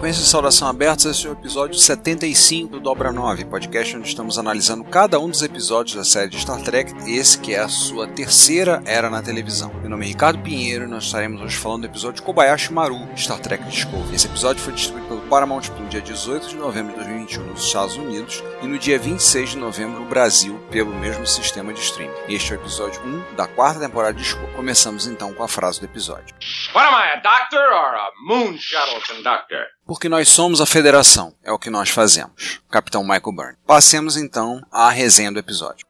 Frequência de saudação abertos, esse é o episódio 75 do Dobra 9, podcast onde estamos analisando cada um dos episódios da série de Star Trek, esse que é a sua terceira era na televisão. Meu nome é Ricardo Pinheiro e nós estaremos hoje falando do episódio Kobayashi Maru, Star Trek Discovery. Esse episódio foi distribuído pelo Paramount no dia 18 de novembro de 2021 nos Estados Unidos e no dia 26 de novembro no Brasil, pelo mesmo sistema de streaming. Este é o episódio 1 da quarta temporada de Discovery. Começamos então com a frase do episódio. What am I, a doctor or a moon shuttle conductor? Porque nós somos a federação, é o que nós fazemos. Capitão Michael Byrne. Passemos então à resenha do episódio.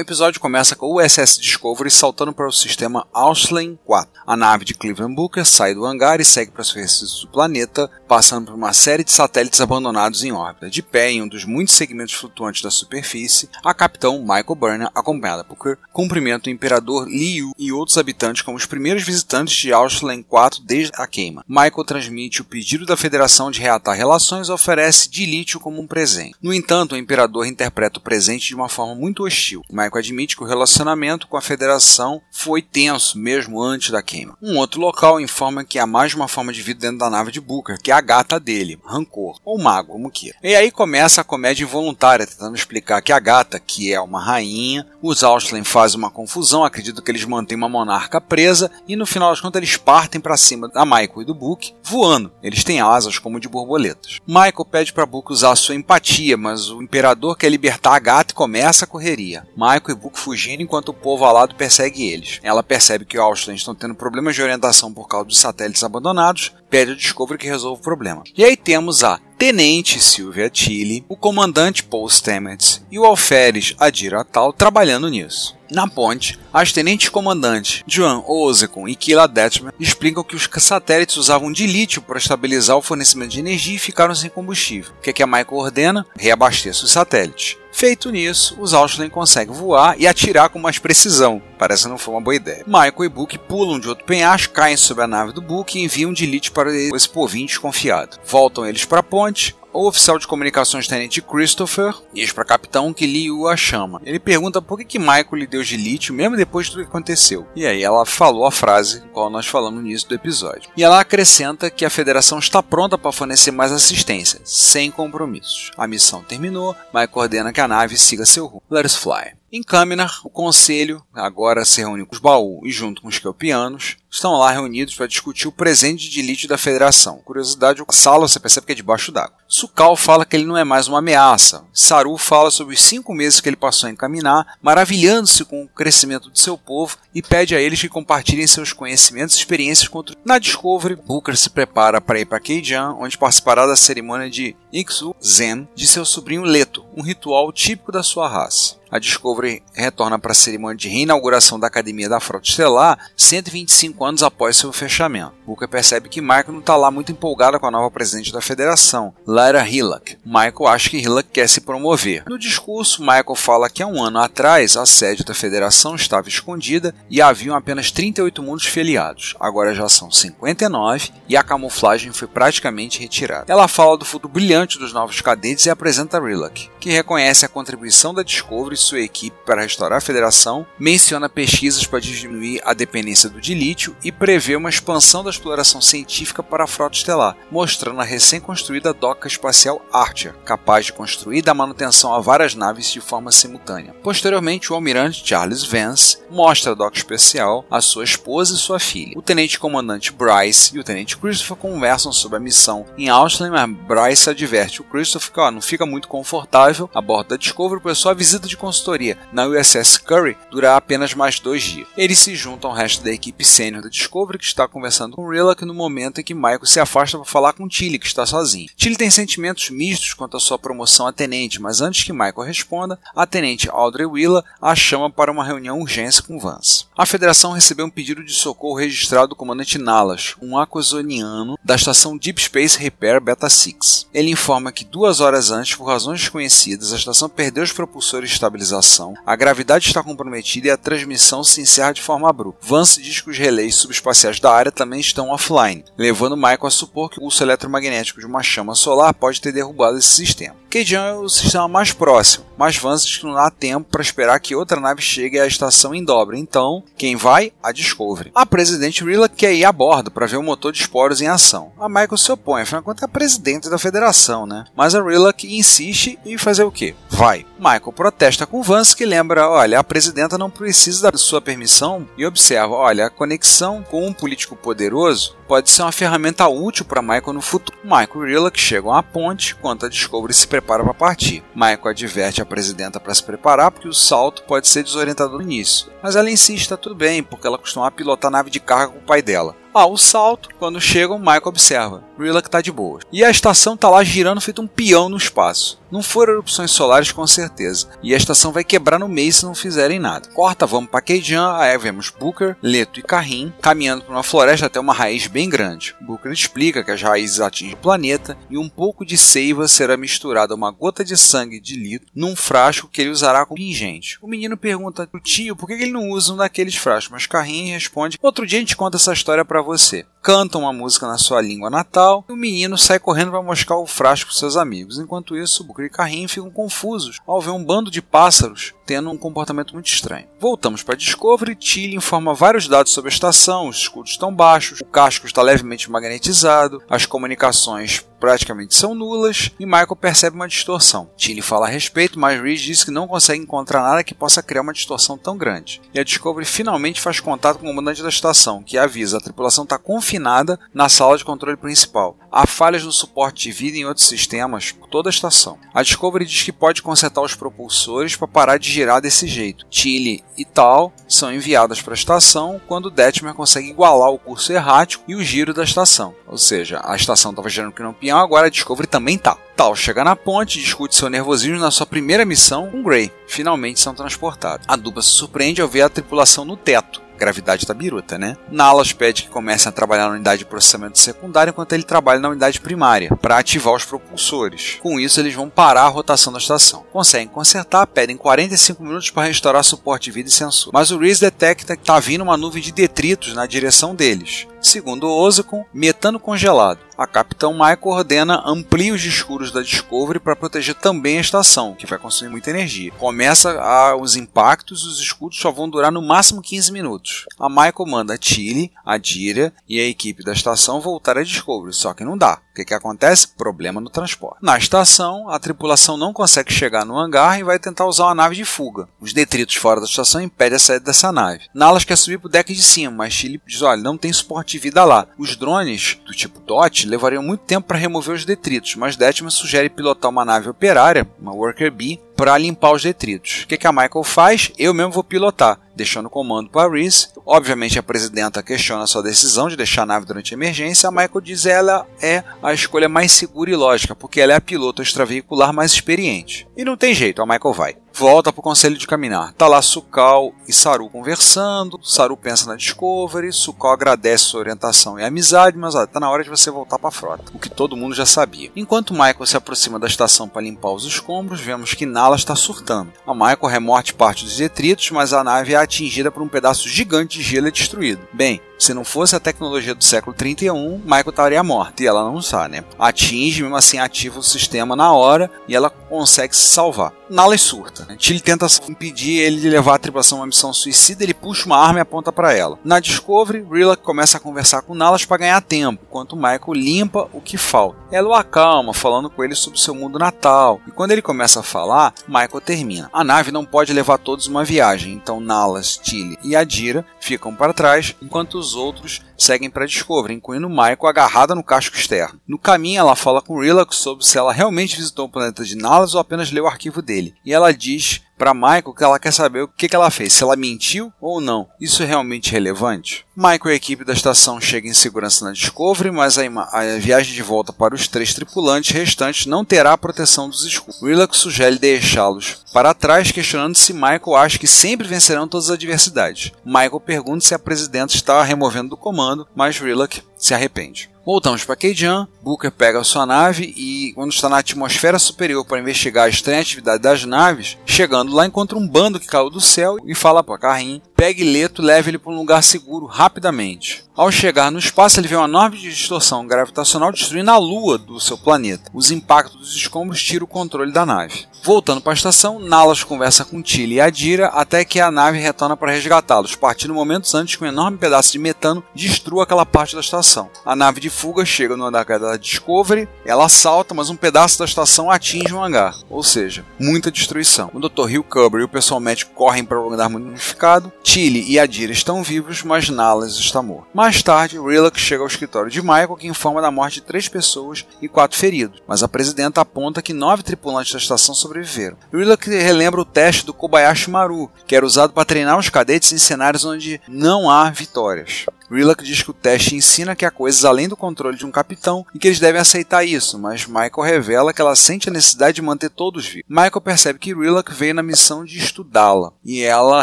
O episódio começa com o USS Discovery saltando para o sistema Auslane 4. A nave de Cleveland Booker sai do hangar e segue para a superfície do planeta, passando por uma série de satélites abandonados em órbita. De pé em um dos muitos segmentos flutuantes da superfície, a capitão Michael Burnham, acompanhada por Kirk, cumprimenta o imperador Liu e outros habitantes como os primeiros visitantes de Auslane 4 desde a queima. Michael transmite o pedido da Federação de reatar relações e oferece dilítio como um presente. No entanto, o imperador interpreta o presente de uma forma muito hostil. Michael admite que o relacionamento com a Federação foi tenso mesmo antes da queima. Um outro local informa que há mais uma forma de vida dentro da nave de Booker, que é a gata dele, Rancor, ou Mago, como queira. E aí começa a comédia involuntária, tentando explicar que a gata, que é uma rainha, os Austin fazem uma confusão, acredito que eles mantêm uma monarca presa, e no final das contas eles partem para cima da Michael e do Book, voando. Eles têm asas como de borboletas. Michael pede para Book usar sua empatia, mas o imperador quer libertar a gata e começa a correria. Michael e Book fugindo enquanto o povo alado persegue eles. Ela percebe que Austin estão tendo problemas de orientação por causa dos satélites abandonados, pede ao Discovery que resolva o problema. E aí temos a Tenente Sylvia Tilly, o comandante Paul Stamets e o alferes Adir Atal trabalhando nisso. Na ponte, as tenentes-comandantes Joan Ozekon e Kila Detman explicam que os satélites usavam de lítio para estabilizar o fornecimento de energia e ficaram sem combustível. O que, é que a Michael ordena? Reabasteça os satélites. Feito nisso, os Austin conseguem voar e atirar com mais precisão. Parece que não foi uma boa ideia. Michael e Book pulam de outro penhasco, caem sobre a nave do Book e enviam de lítio para esse povinho desconfiado. Voltam eles para a ponte, o oficial de comunicações tenente Christopher diz para capitão que Liu a chama. Ele pergunta por que, que Michael lhe deu de lítio mesmo depois de tudo que aconteceu. E aí ela falou a frase qual nós falamos no início do episódio. E ela acrescenta que a federação está pronta para fornecer mais assistência, sem compromissos. A missão terminou, Michael ordena que a nave siga seu rumo. Let us fly. Em Câminar, o conselho agora se reúne com os Baú e junto com os Kelpianos estão lá reunidos para discutir o presente de lítio da Federação. Curiosidade, a sala você percebe que é debaixo d'água. Sukal fala que ele não é mais uma ameaça. Saru fala sobre os cinco meses que ele passou em Caminar, maravilhando-se com o crescimento de seu povo e pede a eles que compartilhem seus conhecimentos e experiências contra. Na Discovery, Booker se prepara para ir para Keijan, onde participará da cerimônia de Iksu Zen de seu sobrinho Leto, um ritual típico da sua raça a Discovery retorna para a cerimônia de reinauguração da Academia da Frota Estelar 125 anos após seu fechamento. Booker percebe que Michael não está lá muito empolgada com a nova presidente da federação, Lyra Hillock. Michael acha que Hillock quer se promover. No discurso, Michael fala que há um ano atrás a sede da federação estava escondida e haviam apenas 38 mundos filiados. Agora já são 59 e a camuflagem foi praticamente retirada. Ela fala do futuro brilhante dos novos cadetes e apresenta Hillock, que reconhece a contribuição da Discovery sua equipe para restaurar a federação, menciona pesquisas para diminuir a dependência do dilítio início e prevê uma expansão da exploração científica para a frota estelar, mostrando a recém-construída doca espacial Archer, capaz de construir e dar manutenção a várias naves de forma simultânea. Posteriormente, o almirante Charles Vance mostra a doca especial a sua esposa e sua filha. O tenente-comandante Bryce e o tenente Christopher conversam sobre a missão em Austin, mas Bryce adverte o Christopher que ó, não fica muito confortável a bordo da Discovery, pois sua visita de consultoria na USS Curry durará apenas mais dois dias. Eles se juntam ao resto da equipe sênior da Discovery, que está conversando com Rillock no momento em que Michael se afasta para falar com Tilly, que está sozinho. Tilly tem sentimentos mistos quanto à sua promoção a tenente, mas antes que Michael responda, a tenente Audrey Willa a chama para uma reunião urgência com Vance. A Federação recebeu um pedido de socorro registrado do comandante Nalas, um aquazoniano da estação Deep Space Repair Beta 6. Ele informa que duas horas antes, por razões desconhecidas, a estação perdeu os propulsores de estabilização, a gravidade está comprometida e a transmissão se encerra de forma abrupta. Vance diz que os relés subespaciais da área também estão offline, levando Michael a supor que o pulso eletromagnético de uma chama solar pode ter derrubado esse sistema. Keijan é o sistema mais próximo, mas que não há tempo para esperar que outra nave chegue à estação em dobra, então quem vai? A Discovery. A presidente Rilla quer ir a bordo para ver o motor de esporos em ação. A Michael se opõe, afinal de contas é a presidente da federação, né? Mas a Rilla insiste em fazer o quê? Vai. Michael protesta com Vance que lembra, olha, a presidenta não precisa da sua permissão e observa, olha, a conexão com um político poderoso pode ser uma ferramenta útil para Michael no futuro. Michael e Rilla chegam à ponte enquanto a Discovery se prepara para partir. Michael adverte a presidenta para se preparar porque o salto pode ser desorientador no início, mas ela insiste, está tudo bem, porque ela costumava pilotar nave de carga com o pai dela. Ao salto, quando chegam, Michael observa. Rilla que tá de boa. E a estação tá lá girando feito um peão no espaço. Não foram erupções solares com certeza. E a estação vai quebrar no meio se não fizerem nada. Corta, vamos para Keijan, aí vemos Booker, Leto e Carrim caminhando por uma floresta até uma raiz bem grande. Booker explica que as raízes atingem o planeta e um pouco de seiva será misturada a uma gota de sangue de Lito num frasco que ele usará como pingente. O menino pergunta pro tio por que ele não usa um daqueles frascos, mas Carrim responde: Outro dia a gente conta essa história para você. Canta uma música na sua língua natal e o menino sai correndo para mostrar o frasco para seus amigos. Enquanto isso, Booker e Carrinho ficam confusos ao ver um bando de pássaros tendo um comportamento muito estranho. Voltamos para Discovery, Tilly informa vários dados sobre a estação, os escudos estão baixos, o casco está levemente magnetizado, as comunicações praticamente são nulas e Michael percebe uma distorção. Tilly fala a respeito, mas Reed diz que não consegue encontrar nada que possa criar uma distorção tão grande. E a Discovery finalmente faz contato com o comandante da estação, que avisa a tripulação está confinada na sala de controle principal. Há falhas no suporte de vida em outros sistemas por toda a estação. A Discovery diz que pode consertar os propulsores para parar de girar desse jeito. Tilly e Tal são enviadas para a estação quando Detmer consegue igualar o curso errático e o giro da estação. Ou seja, a estação estava girando que não agora a Discovery também tá. Tal chega na ponte, discute seu nervosismo na sua primeira missão com Grey. Finalmente são transportados. A dupla se surpreende ao ver a tripulação no teto gravidade da biruta, né? Nalas pede que comecem a trabalhar na unidade de processamento secundário enquanto ele trabalha na unidade primária, para ativar os propulsores. Com isso, eles vão parar a rotação da estação. Conseguem consertar, pedem 45 minutos para restaurar suporte de vida e sensor. Mas o Reese detecta que está vindo uma nuvem de detritos na direção deles. Segundo o Ozicon, metano congelado a Capitão Michael ordena amplie os escuros da Discovery para proteger também a estação, que vai consumir muita energia. Começa a, os impactos, os escudos só vão durar no máximo 15 minutos. A Michael manda a Tilly, a Dira e a equipe da estação voltar a Discovery, só que não dá. O que, que acontece? Problema no transporte. Na estação, a tripulação não consegue chegar no hangar e vai tentar usar uma nave de fuga. Os detritos fora da estação impedem a saída dessa nave. Nalas quer subir para o deck de cima, mas Tilly diz: olha, não tem suporte de vida lá. Os drones do tipo DOT levariam muito tempo para remover os detritos, mas Detman sugere pilotar uma nave operária, uma Worker B, para limpar os detritos. O que, que a Michael faz? Eu mesmo vou pilotar, deixando o comando para Reese. Obviamente a presidenta questiona sua decisão de deixar a nave durante a emergência. A Michael diz ela é a escolha mais segura e lógica, porque ela é a piloto extraveicular mais experiente. E não tem jeito, a Michael vai. Volta pro conselho de caminhar. Tá lá Sukal e Saru conversando. Saru pensa na Discovery. Sukal agradece sua orientação e amizade, mas ó, tá na hora de você voltar para a frota, o que todo mundo já sabia. Enquanto Michael se aproxima da estação para limpar os escombros, vemos que Nala está surtando. A Michael remorte parte dos detritos, mas a nave é atingida por um pedaço gigante de gelo e destruído. Bem, se não fosse a tecnologia do século 31, Michael estaria morta e ela não sabe, né? Atinge, mesmo assim ativa o sistema na hora e ela consegue se salvar. Nala surta. Tilly tenta impedir ele de levar a tripulação a uma missão suicida, ele puxa uma arma e aponta para ela. Na Discovery, Rilak começa a conversar com Nalas para ganhar tempo, enquanto Michael limpa o que falta. Ela o acalma, falando com ele sobre seu mundo natal, e quando ele começa a falar, Michael termina. A nave não pode levar todos uma viagem, então Nalas, Tilly e Adira ficam para trás, enquanto os outros seguem para Discovery, incluindo Michael agarrada no casco externo. No caminho, ela fala com Rilak sobre se ela realmente visitou o planeta de Nalas ou apenas leu o arquivo dele. E ela diz para Michael que ela quer saber o que, que ela fez, se ela mentiu ou não. Isso é realmente relevante? Michael e a equipe da estação chegam em segurança na Discovery, mas a, a, viagem de volta para os três tripulantes restantes não terá a proteção dos escudos. Willock sugere deixá-los para trás, questionando se Michael acha que sempre vencerão todas as adversidades. Michael pergunta se a presidenta está removendo do comando, mas Willock se arrepende. Voltamos para Keijan, Booker pega sua nave e, quando está na atmosfera superior para investigar a estranha atividade das naves, chegando lá encontra um bando que caiu do céu e fala para Carrin, pegue Leto e leve ele para um lugar seguro rapidamente. Ao chegar no espaço, ele vê uma enorme distorção gravitacional destruindo a lua do seu planeta. Os impactos dos escombros tiram o controle da nave. Voltando para a estação, Nalas conversa com Tilly e Adira até que a nave retorna para resgatá-los, partindo momentos antes que um enorme pedaço de metano destrua aquela parte da estação. A nave de fuga chega no andar da Discovery, ela salta, mas um pedaço da estação atinge um hangar, ou seja, muita destruição. O Dr. Hill Cubber e o pessoal médico correm para o andar modificado, Tilly e Adira estão vivos, mas Nalas está morto. Mais tarde, Rillock chega ao escritório de Michael que informa da morte de três pessoas e quatro feridos, mas a presidenta aponta que nove tripulantes da estação sobreviveram. Rillock relembra o teste do Kobayashi Maru, que era usado para treinar os cadetes em cenários onde não há vitórias. Rillock diz que o teste ensina que há coisas além do controle de um capitão e que eles devem aceitar isso, mas Michael revela que ela sente a necessidade de manter todos vivos. Michael percebe que Rillock veio na missão de estudá-la, e ela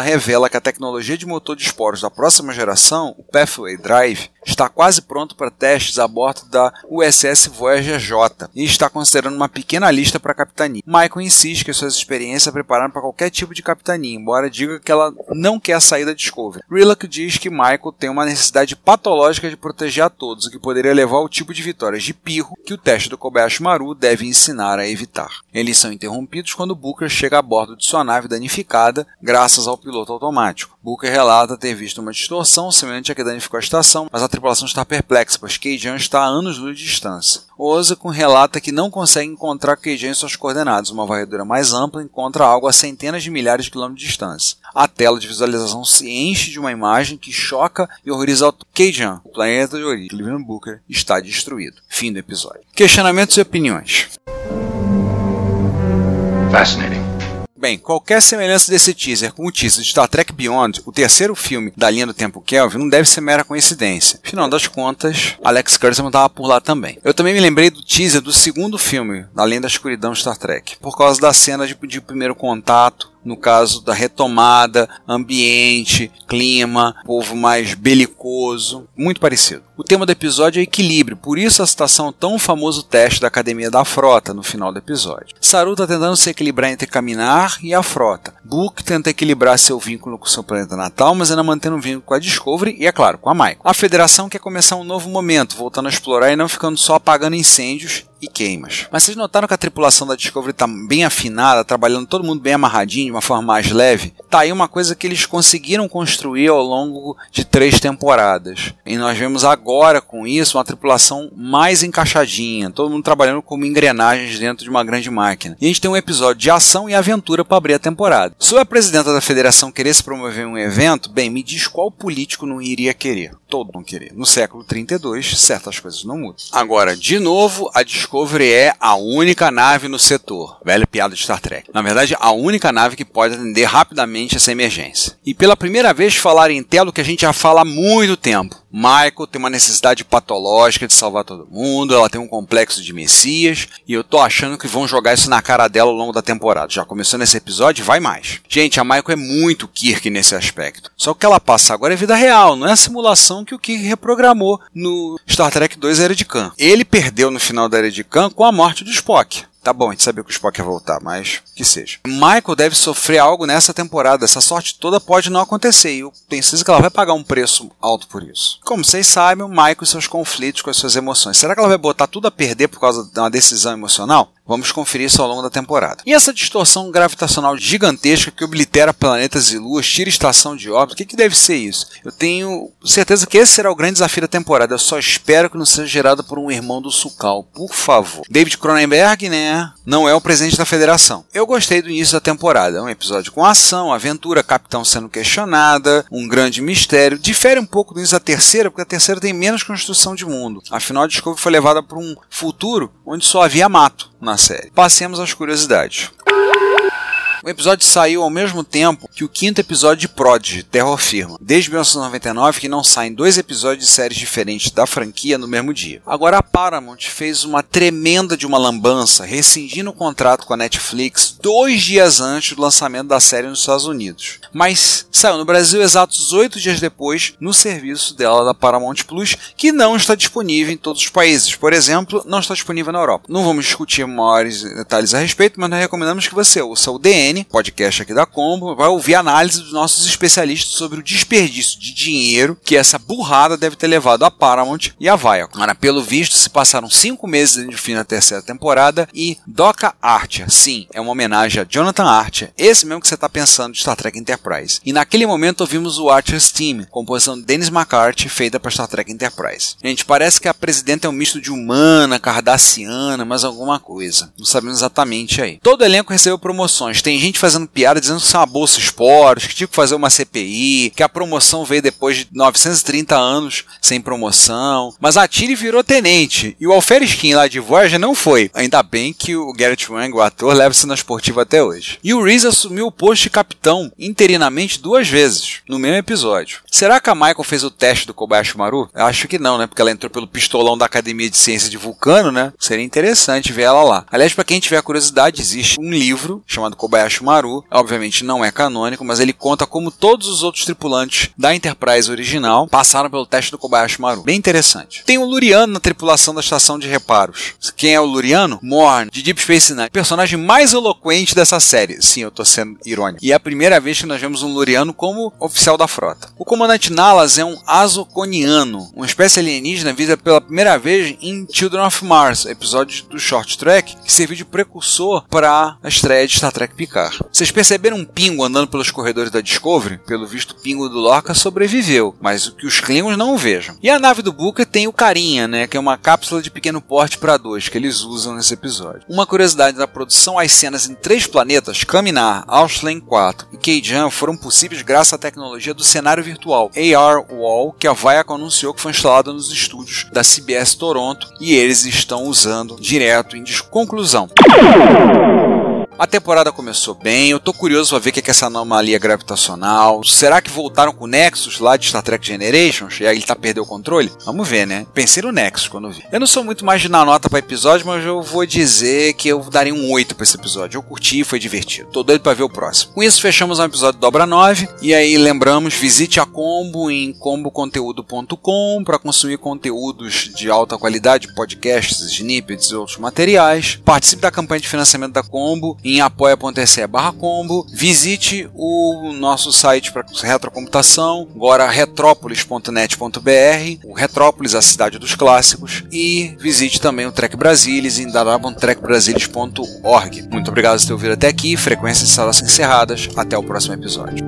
revela que a tecnologia de motor de esporos da próxima geração, o Pathway Drive, está quase pronto para testes a bordo da USS Voyager J e está considerando uma pequena lista para a capitania. Michael insiste que suas experiências prepararam para qualquer tipo de capitania, embora diga que ela não quer sair da Discovery. Rillock diz que Michael tem uma necessidade patológica de proteger a todos, o que poderia levar ao tipo de vitórias de pirro que o teste do Kobayashi Maru deve ensinar a evitar. Eles são interrompidos quando Booker chega a bordo de sua nave danificada graças ao piloto automático. Booker relata ter visto uma distorção semelhante à que danificou a estação, mas a tripulação está perplexa, pois Keijan está a anos-luz de distância. Ozakun relata que não consegue encontrar Keijan em suas coordenadas. Uma varredura mais ampla encontra algo a centenas de milhares de quilômetros de distância. A tela de visualização se enche de uma imagem que choca e horroriza Keijan, o planeta de origem. Booker está destruído. Fim do episódio. Questionamentos e opiniões. Fascinating. Bem, qualquer semelhança desse teaser com o teaser de Star Trek Beyond, o terceiro filme da linha do tempo Kelvin, não deve ser mera coincidência. Afinal das contas, Alex Kurtzman estava por lá também. Eu também me lembrei do teaser do segundo filme, Além da Escuridão Star Trek, por causa da cena de, de primeiro contato no caso da retomada, ambiente, clima, povo mais belicoso, muito parecido. O tema do episódio é equilíbrio, por isso a citação tão famoso teste da Academia da Frota no final do episódio. Saru está tentando se equilibrar entre caminar e a frota. Book tenta equilibrar seu vínculo com seu planeta natal, mas ainda mantendo um vínculo com a Discovery e, é claro, com a Michael. A Federação quer começar um novo momento, voltando a explorar e não ficando só apagando incêndios e queimas. Mas vocês notaram que a tripulação da Discovery está bem afinada, trabalhando todo mundo bem amarradinho, de uma forma mais leve? Tá aí uma coisa que eles conseguiram construir ao longo de três temporadas. E nós vemos agora com isso uma tripulação mais encaixadinha, todo mundo trabalhando como engrenagens dentro de uma grande máquina. E a gente tem um episódio de ação e aventura para abrir a temporada. Se a presidenta da federação queresse promover um evento, bem, me diz qual político não iria querer. Todo não querer. No século 32, certas coisas não mudam. Agora, de novo, a Discovery Discovery é a única nave no setor. Velha piada de Star Trek. Na verdade, a única nave que pode atender rapidamente essa emergência. E pela primeira vez falar em telo que a gente já fala há muito tempo. Michael tem uma necessidade patológica de salvar todo mundo, ela tem um complexo de Messias, e eu tô achando que vão jogar isso na cara dela ao longo da temporada. Já começou nesse episódio, vai mais. Gente, a Michael é muito Kirk nesse aspecto. Só que ela passa agora é vida real, não é a simulação que o Kirk reprogramou no Star Trek 2 Era de Khan. Ele perdeu no final da Era de Khan com a morte do Spock. Tá bom, a gente sabia que o Spock ia voltar, mas que seja. Michael deve sofrer algo nessa temporada. Essa sorte toda pode não acontecer. E eu tenho certeza que ela vai pagar um preço alto por isso. Como vocês sabem, o Michael e seus conflitos com as suas emoções. Será que ela vai botar tudo a perder por causa de uma decisão emocional? Vamos conferir isso ao longo da temporada. E essa distorção gravitacional gigantesca que oblitera planetas e luas, tira estação de órbita, o que, que deve ser isso? Eu tenho certeza que esse será o grande desafio da temporada. Eu só espero que não seja gerado por um irmão do Sukal, por favor. David Cronenberg, né? Não é o presidente da federação. Eu gostei do início da temporada. É um episódio com ação, aventura, capitão sendo questionada, um grande mistério. Difere um pouco do início da terceira, porque a terceira tem menos construção de mundo. Afinal, a Discovery foi levada para um futuro onde só havia mato na série. Passemos às curiosidades. O episódio saiu ao mesmo tempo que o quinto episódio de Prodigy, Terror Firma, desde 1999 que não saem dois episódios de séries diferentes da franquia no mesmo dia. Agora a Paramount fez uma tremenda de uma lambança, rescindindo o contrato com a Netflix dois dias antes do lançamento da série nos Estados Unidos. Mas saiu no Brasil exatos oito dias depois no serviço dela da Paramount Plus, que não está disponível em todos os países. Por exemplo, não está disponível na Europa. Não vamos discutir maiores detalhes a respeito, mas nós recomendamos que você ouça o DN podcast aqui da Combo, vai ouvir análise dos nossos especialistas sobre o desperdício de dinheiro que essa burrada deve ter levado a Paramount e a Viacom. Pelo visto, se passaram cinco meses de fim da terceira temporada e Doca Archer, sim, é uma homenagem a Jonathan Archer, esse mesmo que você está pensando de Star Trek Enterprise. E naquele momento ouvimos o Archer's Team, composição de Dennis McCarthy, feita para Star Trek Enterprise. Gente, parece que a presidenta é um misto de humana, cardassiana, mas alguma coisa. Não sabemos exatamente aí. Todo elenco recebeu promoções. Tem gente fazendo piada dizendo que isso é uma bolsa esporte, que tinha que fazer uma CPI, que a promoção veio depois de 930 anos sem promoção. Mas a Tilly virou tenente e o Alfer Skin lá de Voyager não foi. Ainda bem que o Garrett Wang, o ator, leva-se na esportiva até hoje. E o Reese assumiu o posto de capitão interinamente duas vezes, no mesmo episódio. Será que a Michael fez o teste do Kobayashi Maru? Eu acho que não, né? Porque ela entrou pelo pistolão da Academia de Ciência de Vulcano, né? Seria interessante ver ela lá. Aliás, para quem tiver curiosidade, existe um livro chamado Kobayashi Maru, obviamente não é canônico, mas ele conta como todos os outros tripulantes da Enterprise original passaram pelo teste do Kobayashi Maru. Bem interessante. Tem o Luriano na tripulação da estação de reparos. Quem é o Luriano? Morn, de Deep Space Nine. Personagem mais eloquente dessa série. Sim, eu tô sendo irônico. E é a primeira vez que nós vemos um Luriano como oficial da frota. O comandante Nalas é um Azokoniano, uma espécie alienígena vista pela primeira vez em Children of Mars, episódio do Short Track, que serviu de precursor para a estreia de Star Trek Picard. Vocês perceberam um pingo andando pelos corredores da Discovery? Pelo visto, o pingo do Lorca sobreviveu, mas o que os Klingons não vejam. E a nave do Booker tem o Carinha, né, que é uma cápsula de pequeno porte para dois, que eles usam nesse episódio. Uma curiosidade da produção, as cenas em três planetas, Kaminar, Auslane 4 e Keijan, foram possíveis graças à tecnologia do cenário virtual AR Wall, que a Viacom anunciou que foi instalada nos estúdios da CBS Toronto e eles estão usando direto em conclusão. A temporada começou bem, eu tô curioso pra ver o que é essa anomalia gravitacional. Será que voltaram com o Nexus lá de Star Trek Generations? E aí ele tá perdendo o controle? Vamos ver, né? Pensei no Nexus quando vi. Eu não sou muito mais de dar nota para episódio, mas eu vou dizer que eu daria um 8 pra esse episódio. Eu curti, foi divertido. Tô doido pra ver o próximo. Com isso, fechamos o episódio Dobra 9. E aí, lembramos, visite a Combo em comboconteúdo.com para consumir conteúdos de alta qualidade, podcasts, snippets e outros materiais. Participe da campanha de financiamento da Combo em apoia.se barra combo. Visite o nosso site para retrocomputação, agora retrópolis.net.br, o Retrópolis, a cidade dos clássicos, e visite também o Trek Brasilis em www.trekbrasilis.org. Muito obrigado por ter ouvido até aqui, frequências de salas encerradas, até o próximo episódio.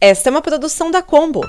Esta é uma produção da Combo.